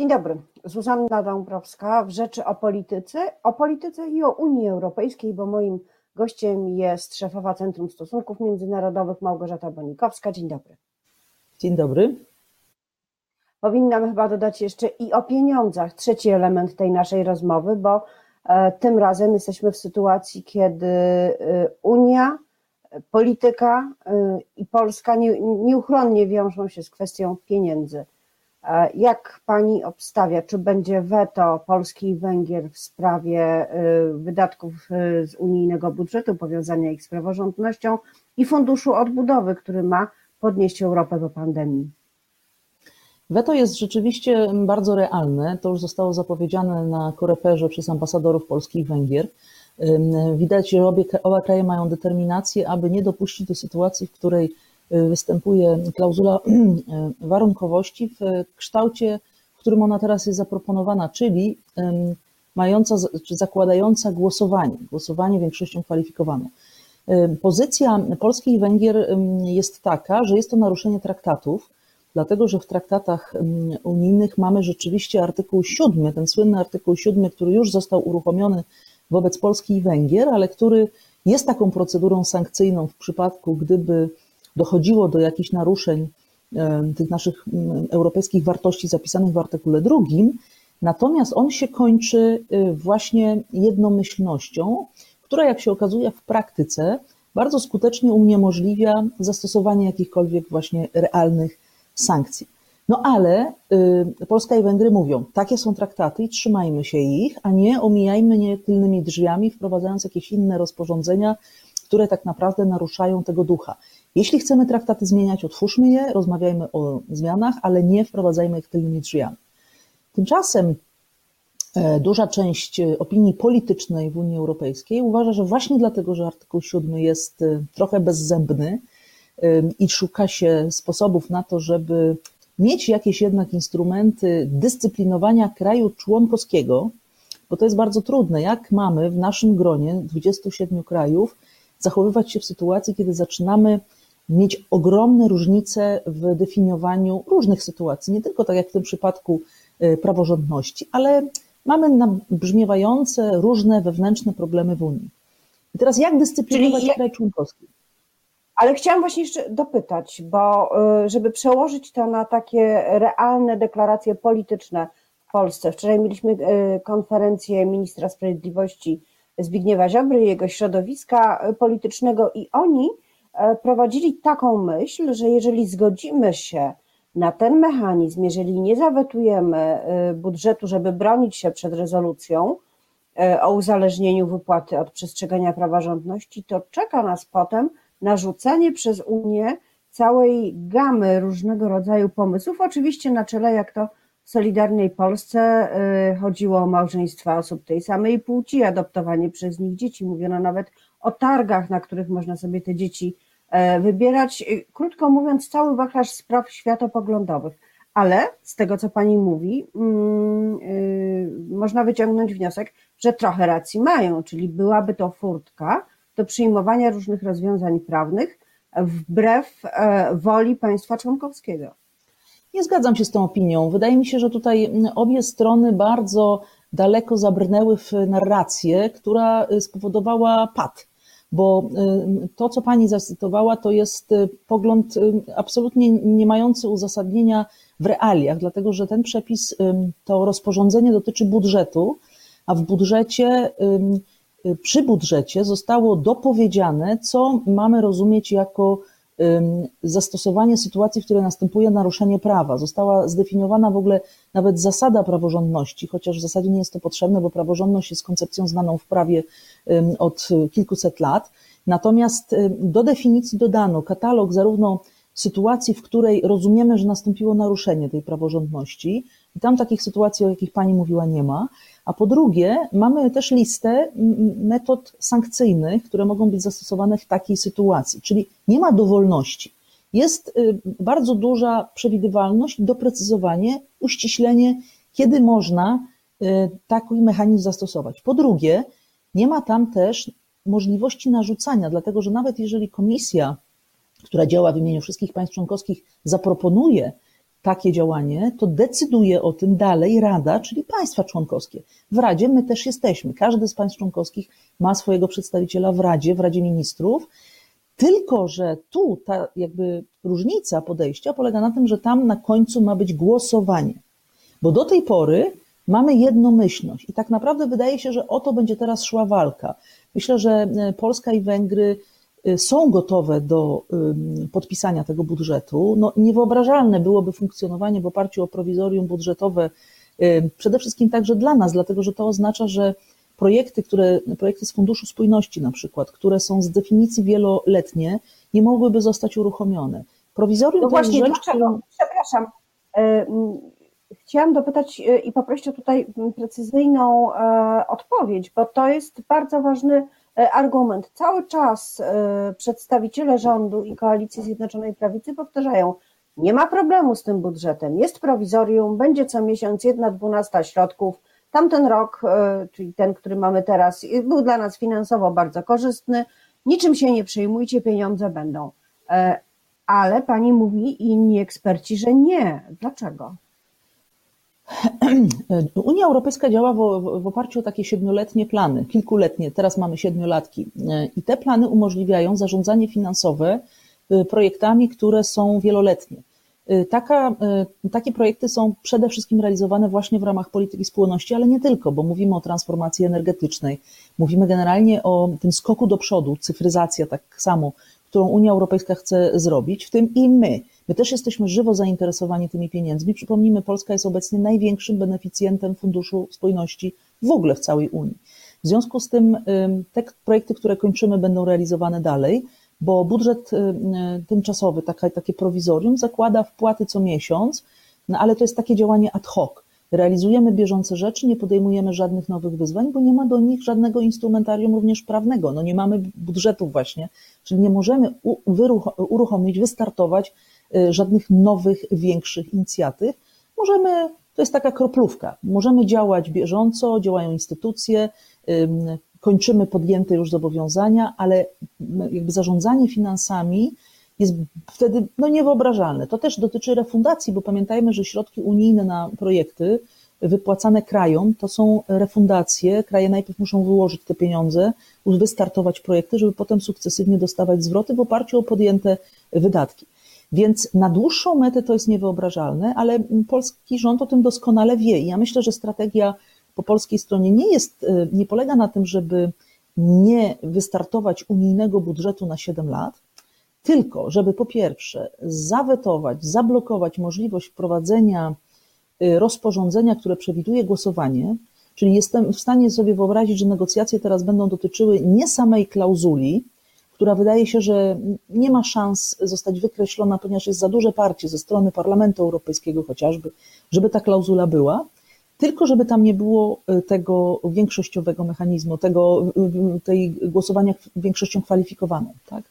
Dzień dobry. Zuzanna Dąbrowska w Rzeczy o Polityce, o polityce i o Unii Europejskiej, bo moim gościem jest szefowa Centrum Stosunków Międzynarodowych Małgorzata Bonikowska. Dzień dobry. Dzień dobry. Powinnam chyba dodać jeszcze i o pieniądzach, trzeci element tej naszej rozmowy, bo e, tym razem jesteśmy w sytuacji, kiedy e, Unia, polityka e, i Polska nie, nieuchronnie wiążą się z kwestią pieniędzy. E, jak pani obstawia, czy będzie weto Polski i Węgier w sprawie e, wydatków e, z unijnego budżetu, powiązania ich z praworządnością i funduszu odbudowy, który ma podnieść Europę po pandemii? Weto jest rzeczywiście bardzo realne. To już zostało zapowiedziane na koreperze przez ambasadorów Polski i Węgier. Widać, że obie, oba kraje mają determinację, aby nie dopuścić do sytuacji, w której występuje klauzula warunkowości w kształcie, w którym ona teraz jest zaproponowana, czyli mająca, czy zakładająca głosowanie, głosowanie większością kwalifikowaną. Pozycja Polski i Węgier jest taka, że jest to naruszenie traktatów, dlatego że w traktatach unijnych mamy rzeczywiście artykuł 7, ten słynny artykuł 7, który już został uruchomiony wobec Polski i Węgier, ale który jest taką procedurą sankcyjną w przypadku, gdyby dochodziło do jakichś naruszeń tych naszych europejskich wartości zapisanych w artykule drugim, natomiast on się kończy e, właśnie jednomyślnością, która jak się okazuje w praktyce bardzo skutecznie uniemożliwia zastosowanie jakichkolwiek właśnie realnych sankcji. No ale y, Polska i Węgry mówią, takie są traktaty i trzymajmy się ich, a nie omijajmy je tylnymi drzwiami, wprowadzając jakieś inne rozporządzenia, które tak naprawdę naruszają tego ducha. Jeśli chcemy traktaty zmieniać, otwórzmy je, rozmawiajmy o zmianach, ale nie wprowadzajmy ich tylnymi drzwiami. Tymczasem e, duża część opinii politycznej w Unii Europejskiej uważa, że właśnie dlatego, że artykuł 7 jest e, trochę bezzębny e, i szuka się sposobów na to, żeby mieć jakieś jednak instrumenty dyscyplinowania kraju członkowskiego, bo to jest bardzo trudne. Jak mamy w naszym gronie 27 krajów zachowywać się w sytuacji, kiedy zaczynamy mieć ogromne różnice w definiowaniu różnych sytuacji, nie tylko tak jak w tym przypadku y, praworządności, ale mamy nabrzmiewające różne wewnętrzne problemy w Unii. I teraz jak dyscyplinować Czyli... kraj członkowski? Ale chciałam właśnie jeszcze dopytać, bo y, żeby przełożyć to na takie realne deklaracje polityczne w Polsce. Wczoraj mieliśmy y, konferencję ministra sprawiedliwości Zbigniewa Ziobry i jego środowiska politycznego i oni E, prowadzili taką myśl, że jeżeli zgodzimy się na ten mechanizm, jeżeli nie zawetujemy e, budżetu, żeby bronić się przed rezolucją e, o uzależnieniu wypłaty od przestrzegania praworządności, to czeka nas potem narzucenie przez Unię całej gamy różnego rodzaju pomysłów. Oczywiście na czele, jak to Solidarnej Polsce chodziło o małżeństwa osób tej samej płci, adoptowanie przez nich dzieci. Mówiono nawet o targach, na których można sobie te dzieci e, wybierać. E, krótko mówiąc, cały wachlarz spraw światopoglądowych. Ale z tego, co pani mówi, yy, można wyciągnąć wniosek, że trochę racji mają, czyli byłaby to furtka do przyjmowania różnych rozwiązań prawnych wbrew e, woli państwa członkowskiego. Nie zgadzam się z tą opinią. Wydaje mi się, że tutaj obie strony bardzo daleko zabrnęły w narrację, która spowodowała pad bo y, to, co Pani zacytowała, to jest y, pogląd y, absolutnie nie mający uzasadnienia w realiach, dlatego że ten przepis, to rozporządzenie dotyczy budżetu, a w budżecie, przy budżecie zostało dopowiedziane, co mamy rozumieć jako zastosowanie sytuacji, w której następuje naruszenie prawa. Została zdefiniowana w ogóle nawet zasada praworządności, chociaż w zasadzie nie jest to potrzebne, bo praworządność jest koncepcją znaną w prawie od kilkuset lat. Natomiast do definicji dodano katalog zarówno sytuacji, w której rozumiemy, że nastąpiło naruszenie tej praworządności, i tam takich sytuacji, o jakich Pani mówiła, nie ma. A po drugie, mamy też listę metod sankcyjnych, które mogą być zastosowane w takiej sytuacji, czyli nie ma dowolności. Jest y, bardzo duża przewidywalność, doprecyzowanie, uściślenie, kiedy można y, taki mechanizm zastosować. Po drugie, nie ma tam też możliwości narzucania, dlatego że nawet jeżeli komisja, która działa w imieniu wszystkich państw członkowskich, zaproponuje takie działanie, to decyduje o tym dalej Rada, czyli państwa członkowskie. W Radzie my też jesteśmy. Każdy z państw członkowskich ma swojego przedstawiciela w Radzie, w Radzie Ministrów. Tylko, że tu ta jakby różnica podejścia polega na tym, że tam na końcu ma być głosowanie. Bo do tej pory mamy jednomyślność i tak naprawdę wydaje się, że o to będzie teraz szła walka. Myślę, że e, Polska i Węgry są gotowe do podpisania tego budżetu. No, niewyobrażalne byłoby funkcjonowanie w oparciu o prowizorium budżetowe, przede wszystkim także dla nas, dlatego że to oznacza, że projekty, które, projekty z Funduszu Spójności na przykład, które są z definicji wieloletnie, nie mogłyby zostać uruchomione. Prowizorium no właśnie, rzecz, którą... Przepraszam. E, chciałam dopytać e, i poprosić o tutaj precyzyjną e, odpowiedź, bo to jest bardzo ważny argument. Cały czas przedstawiciele rządu i koalicji Zjednoczonej Prawicy powtarzają, nie ma problemu z tym budżetem, jest prowizorium, będzie co miesiąc jedna dwunasta środków, Tamten rok, e, czyli ten, który mamy teraz, był dla nas finansowo bardzo korzystny. Niczym się nie przejmujcie, pieniądze będą. E, ale pani mówi inni eksperci, że nie. Dlaczego? Unia Europejska działa w, w, oparciu o takie siedmioletnie plany, kilkuletnie, teraz mamy siedmiolatki. E, I te plany umożliwiają zarządzanie finansowe projektami, które są wieloletnie. Y, taka, takie projekty są przede wszystkim realizowane właśnie w ramach polityki spójności, ale nie tylko, bo mówimy o transformacji energetycznej, mówimy generalnie o tym skoku do przodu, cyfryzacja tak samo, którą Unia Europejska chce zrobić, w tym i my. My też jesteśmy żywo zainteresowani tymi pieniędzmi. Przypomnijmy, Polska jest obecnie największym beneficjentem Funduszu Spójności w ogóle w całej Unii. W związku z tym te projekty, które kończymy, będą realizowane dalej bo budżet y, tymczasowy, takie, prowizorium, zakłada wpłaty co miesiąc, no ale to jest takie działanie ad hoc. Realizujemy bieżące rzeczy, nie podejmujemy żadnych nowych wyzwań, bo nie ma do nich żadnego instrumentarium również prawnego. No nie mamy budżetów właśnie, czyli nie możemy uruchomić, wystartować żadnych nowych, większych inicjatyw. Możemy, to jest taka kroplówka, możemy działać bieżąco, działają instytucje, kończymy podjęte już zobowiązania, ale jakby zarządzanie finansami jest wtedy no, niewyobrażalne. To też dotyczy refundacji, bo pamiętajmy, że środki unijne na projekty wypłacane krajom to są refundacje. Kraje najpierw muszą wyłożyć te pieniądze, wystartować projekty, żeby potem sukcesywnie dostawać zwroty w oparciu o podjęte wydatki. Więc na dłuższą metę to jest niewyobrażalne, ale polski rząd o tym doskonale wie. I ja myślę, że strategia po polskiej stronie nie jest, y, nie polega na tym, żeby nie wystartować unijnego budżetu na 7 lat, tylko żeby po pierwsze zawetować, zablokować możliwość wprowadzenia y, rozporządzenia, które przewiduje głosowanie, czyli jestem w stanie sobie wyobrazić, że negocjacje teraz będą dotyczyły nie samej klauzuli, która wydaje się, że nie ma szans zostać wykreślona, ponieważ jest za duże parcie ze strony Parlamentu Europejskiego chociażby, żeby ta klauzula była, tylko żeby tam nie było e, tego większościowego mechanizmu, tego, tej głosowania większością kwalifikowaną. Tak?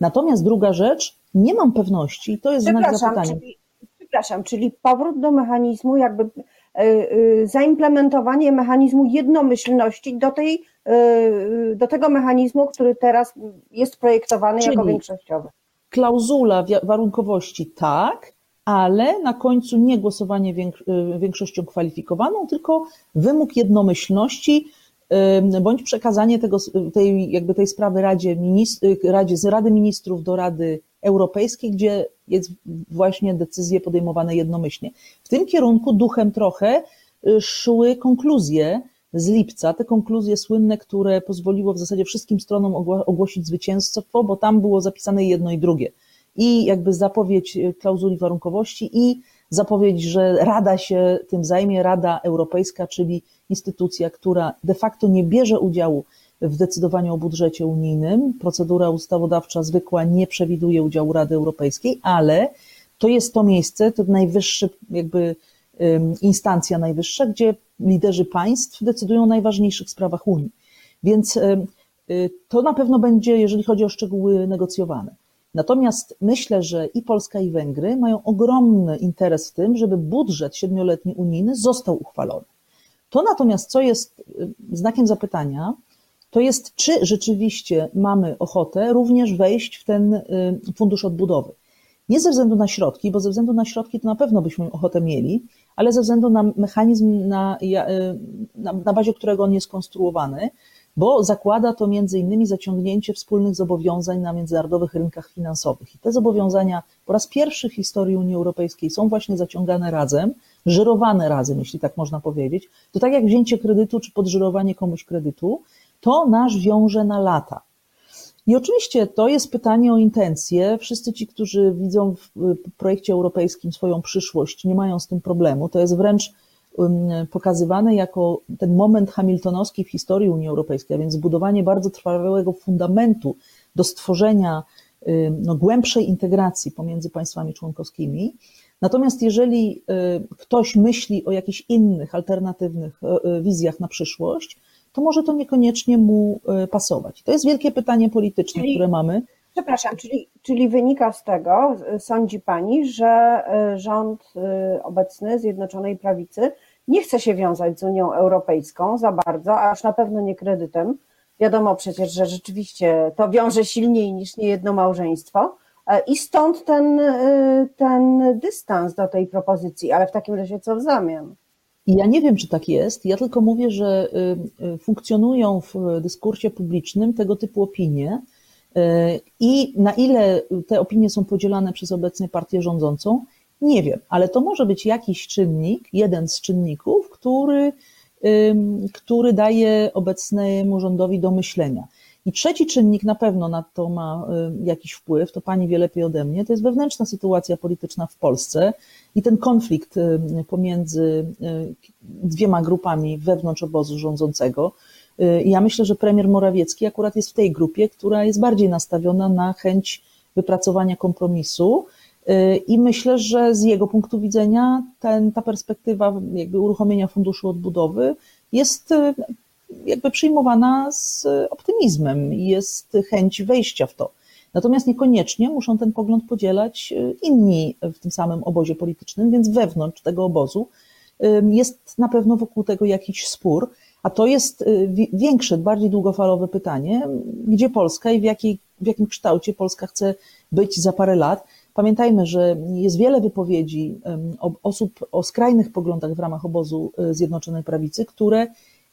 Natomiast druga rzecz, nie mam pewności, to jest znak zapytania. Czyli, przepraszam, czyli powrót do mechanizmu, jakby zaimplementowanie mechanizmu jednomyślności do, tej, do tego mechanizmu, który teraz jest projektowany czyli jako większościowy. Klauzula warunkowości tak, ale na końcu nie głosowanie większością kwalifikowaną, tylko wymóg jednomyślności bądź przekazanie tego, tej, jakby tej sprawy Radzie, Radzie z Rady Ministrów do Rady Europejskiej, gdzie jest właśnie decyzje podejmowane jednomyślnie. W tym kierunku duchem trochę y, szły konkluzje z lipca, te konkluzje słynne, które pozwoliło w zasadzie wszystkim stronom ogłosić zwycięstwo, bo tam było zapisane jedno i drugie i jakby zapowiedź e, klauzuli warunkowości i zapowiedź, że Rada się tym zajmie, Rada Europejska, czyli instytucja, która de facto nie bierze udziału w decydowaniu o budżecie unijnym. Procedura ustawodawcza zwykła nie przewiduje udziału Rady Europejskiej, ale to jest to miejsce, to najwyższy jakby instancja najwyższa, gdzie liderzy państw decydują o najważniejszych sprawach Unii. Więc y, to na pewno będzie, jeżeli chodzi o szczegóły, negocjowane. Natomiast myślę, że i Polska, i Węgry mają ogromny interes w tym, żeby budżet siedmioletni unijny został uchwalony. To natomiast, co jest znakiem zapytania, to jest, czy rzeczywiście mamy ochotę również wejść w ten y, fundusz odbudowy. Nie ze względu na środki, bo ze względu na środki to na pewno byśmy ochotę mieli, ale ze względu na mechanizm, na, na, na bazie którego on jest konstruowany, bo zakłada to między innymi zaciągnięcie wspólnych zobowiązań na międzynarodowych rynkach finansowych. I te zobowiązania po raz pierwszy w historii Unii Europejskiej są właśnie zaciągane razem, żyrowane razem, jeśli tak można powiedzieć. To tak jak wzięcie kredytu czy podżyrowanie komuś kredytu, to nasz wiąże na lata. I oczywiście to jest pytanie o intencje. Wszyscy ci, którzy widzą w projekcie europejskim swoją przyszłość, nie mają z tym problemu. To jest wręcz pokazywane jako ten moment hamiltonowski w historii Unii Europejskiej, a więc zbudowanie bardzo trwałego fundamentu do stworzenia no, głębszej integracji pomiędzy państwami członkowskimi. Natomiast jeżeli ktoś myśli o jakichś innych, alternatywnych wizjach na przyszłość, to może to niekoniecznie mu pasować. To jest wielkie pytanie polityczne, czyli, które mamy. Przepraszam, czyli, czyli wynika z tego, sądzi Pani, że rząd obecny Zjednoczonej Prawicy nie chce się wiązać z Unią Europejską za bardzo, aż na pewno nie kredytem. Wiadomo przecież, że rzeczywiście to wiąże silniej niż niejedno małżeństwo. I stąd ten, ten dystans do tej propozycji, ale w takim razie co w zamian? Ja nie wiem, czy tak jest. Ja tylko mówię, że funkcjonują w dyskursie publicznym tego typu opinie i na ile te opinie są podzielane przez obecnie partię rządzącą, nie wiem, ale to może być jakiś czynnik, jeden z czynników, który, który daje obecnemu rządowi do myślenia. I trzeci czynnik na pewno na to ma jakiś wpływ, to pani wie lepiej ode mnie, to jest wewnętrzna sytuacja polityczna w Polsce i ten konflikt pomiędzy dwiema grupami wewnątrz obozu rządzącego. Ja myślę, że premier Morawiecki akurat jest w tej grupie, która jest bardziej nastawiona na chęć wypracowania kompromisu, i myślę, że z jego punktu widzenia ten, ta perspektywa jakby uruchomienia funduszu odbudowy jest jakby przyjmowana z optymizmem i jest chęć wejścia w to. Natomiast niekoniecznie muszą ten pogląd podzielać inni w tym samym obozie politycznym, więc wewnątrz tego obozu jest na pewno wokół tego jakiś spór, a to jest większe, bardziej długofalowe pytanie, gdzie Polska i w, jakiej, w jakim kształcie Polska chce być za parę lat. Pamiętajmy, że jest wiele wypowiedzi osób o skrajnych poglądach w ramach obozu e, Zjednoczonej Prawicy, które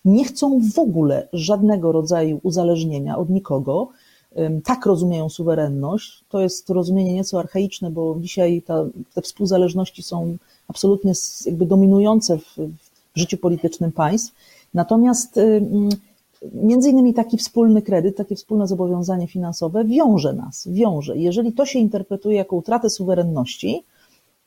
nie chcą w ogóle żadnego rodzaju uzależnienia od nikogo. Tak rozumieją suwerenność. To jest rozumienie nieco archaiczne, bo dzisiaj ta, te współzależności są absolutnie jakby dominujące w, w życiu politycznym państw. Natomiast między innymi taki wspólny kredyt, takie wspólne zobowiązanie finansowe wiąże nas, wiąże. Jeżeli to się interpretuje jako utratę suwerenności,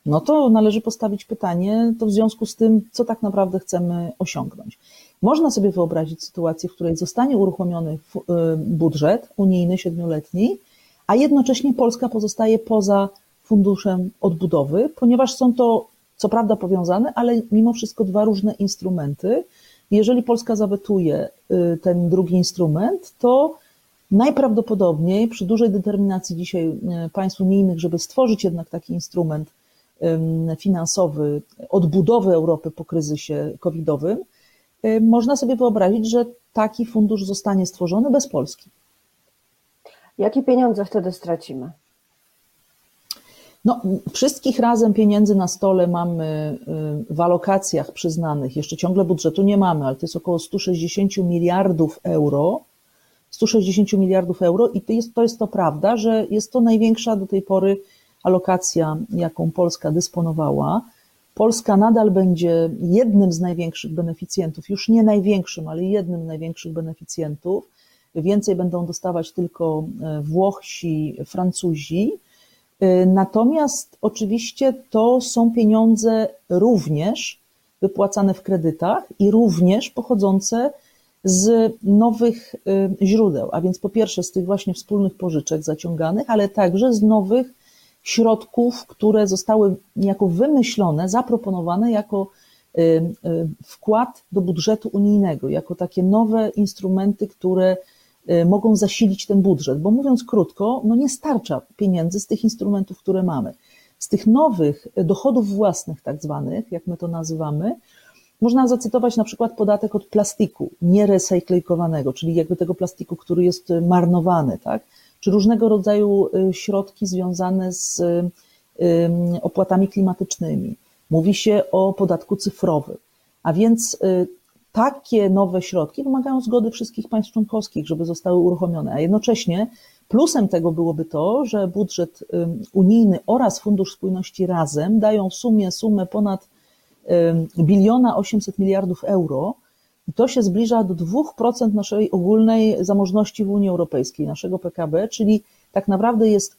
no to należy postawić pytanie, to w związku z tym, co tak naprawdę chcemy osiągnąć. Można sobie wyobrazić sytuację, w której zostanie uruchomiony y, budżet unijny siedmioletni, a jednocześnie Polska pozostaje poza funduszem odbudowy, ponieważ są to co prawda powiązane, ale mimo wszystko dwa różne instrumenty, jeżeli Polska zawetuje y, ten drugi instrument, to najprawdopodobniej przy dużej determinacji dzisiaj y, państw unijnych, żeby stworzyć jednak taki instrument finansowy odbudowy Europy po kryzysie covidowym, można sobie wyobrazić, że taki fundusz zostanie stworzony bez Polski. Jakie pieniądze wtedy stracimy? No, wszystkich razem pieniędzy na stole mamy y, w alokacjach przyznanych. Jeszcze ciągle budżetu nie mamy, ale to jest około 160 miliardów euro. 160 miliardów euro i to jest, to jest to prawda, że jest to największa do tej pory alokacja, jaką Polska dysponowała. Polska nadal będzie jednym z największych beneficjentów, już nie największym, ale jednym z największych beneficjentów. Więcej będą dostawać tylko e, Włosi, Francuzi. Y, natomiast oczywiście to są pieniądze również wypłacane w kredytach i również pochodzące z nowych y, źródeł, a więc po pierwsze z tych właśnie wspólnych pożyczek zaciąganych, ale także z nowych środków, które zostały niejako wymyślone, zaproponowane jako y, wkład do budżetu unijnego, jako takie nowe instrumenty, które Y, mogą zasilić ten budżet, bo mówiąc krótko, no nie starcza pieniędzy z tych instrumentów, które mamy. Z tych nowych dochodów własnych, tak zwanych, jak my to nazywamy, można zacytować na przykład podatek od plastiku nierecyklingowanego, czyli jakby tego plastiku, który jest marnowany, tak? Czy różnego rodzaju y, środki związane z opłatami klimatycznymi, mówi się o podatku cyfrowym. A więc takie nowe środki wymagają zgody wszystkich państw członkowskich, żeby zostały uruchomione, a jednocześnie plusem tego byłoby to, że budżet unijny oraz Fundusz Spójności razem dają w sumie sumę ponad biliona 800 miliardów euro, i to się zbliża do 2% naszej ogólnej zamożności w Unii Europejskiej, naszego PKB, czyli tak naprawdę jest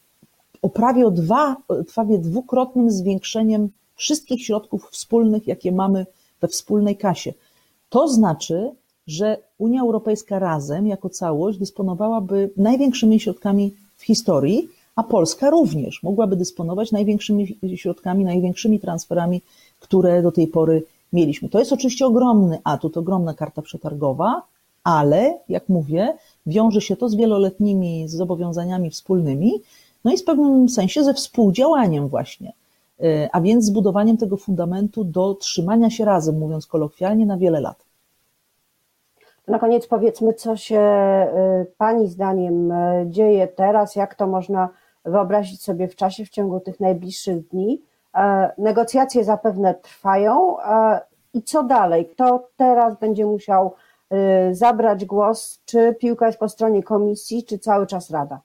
o prawie dwa, prawie dwukrotnym zwiększeniem wszystkich środków wspólnych, jakie mamy we wspólnej kasie. To znaczy, że Unia Europejska razem, jako całość, dysponowałaby największymi środkami w historii, a Polska również mogłaby dysponować największymi środkami, największymi transferami, które do tej pory mieliśmy. To jest oczywiście ogromny atut, ogromna karta przetargowa, ale jak mówię, wiąże się to z wieloletnimi zobowiązaniami wspólnymi, no i w pewnym sensie ze współdziałaniem właśnie, e, a więc zbudowaniem tego fundamentu do trzymania się razem, mówiąc kolokwialnie, na wiele lat. Na koniec powiedzmy, co się e, Pani zdaniem e, dzieje teraz, jak to można wyobrazić sobie w czasie, w ciągu tych najbliższych dni. Negocjacje zapewne trwają. I co dalej? Kto teraz będzie musiał zabrać głos? Czy piłka jest po stronie komisji, czy cały czas Rada?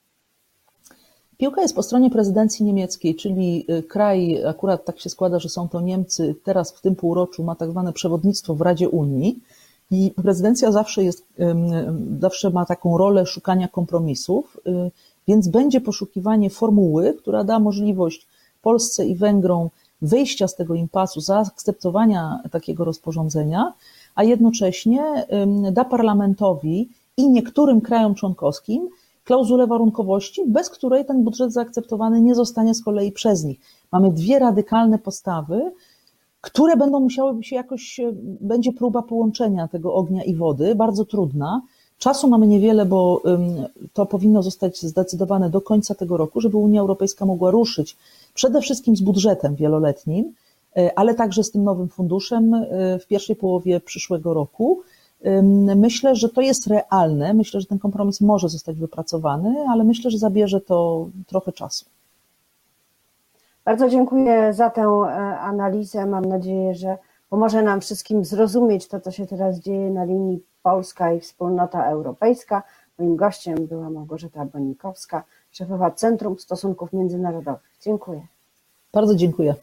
Piłka jest po stronie prezydencji niemieckiej, czyli y, kraj, akurat tak się składa, że są to Niemcy, teraz w tym półroczu ma tak zwane przewodnictwo w Radzie Unii i prezydencja zawsze jest, zawsze ma taką rolę szukania kompromisów, y, więc będzie poszukiwanie formuły, która da możliwość Polsce i Węgrom wyjścia z tego impasu, zaakceptowania takiego rozporządzenia, a jednocześnie da parlamentowi i niektórym krajom członkowskim klauzulę warunkowości, bez której ten budżet zaakceptowany nie zostanie z kolei przez nich. Mamy dwie radykalne postawy, które będą musiały się jakoś, będzie próba połączenia tego ognia i wody, bardzo trudna. Czasu mamy niewiele, bo to powinno zostać zdecydowane do końca tego roku, żeby Unia Europejska mogła ruszyć przede wszystkim z budżetem wieloletnim, e, ale także z tym nowym funduszem e, w pierwszej połowie przyszłego roku. Myślę, że to jest realne. Myślę, że ten kompromis może zostać wypracowany, ale myślę, że zabierze to trochę czasu. Bardzo dziękuję za tę e, analizę. Mam nadzieję, że pomoże nam wszystkim zrozumieć to, co się teraz dzieje na linii Polska i Wspólnota Europejska. Moim gościem była Małgorzata Bonikowska, szefowa Centrum Stosunków Międzynarodowych. Dziękuję. Bardzo dziękuję.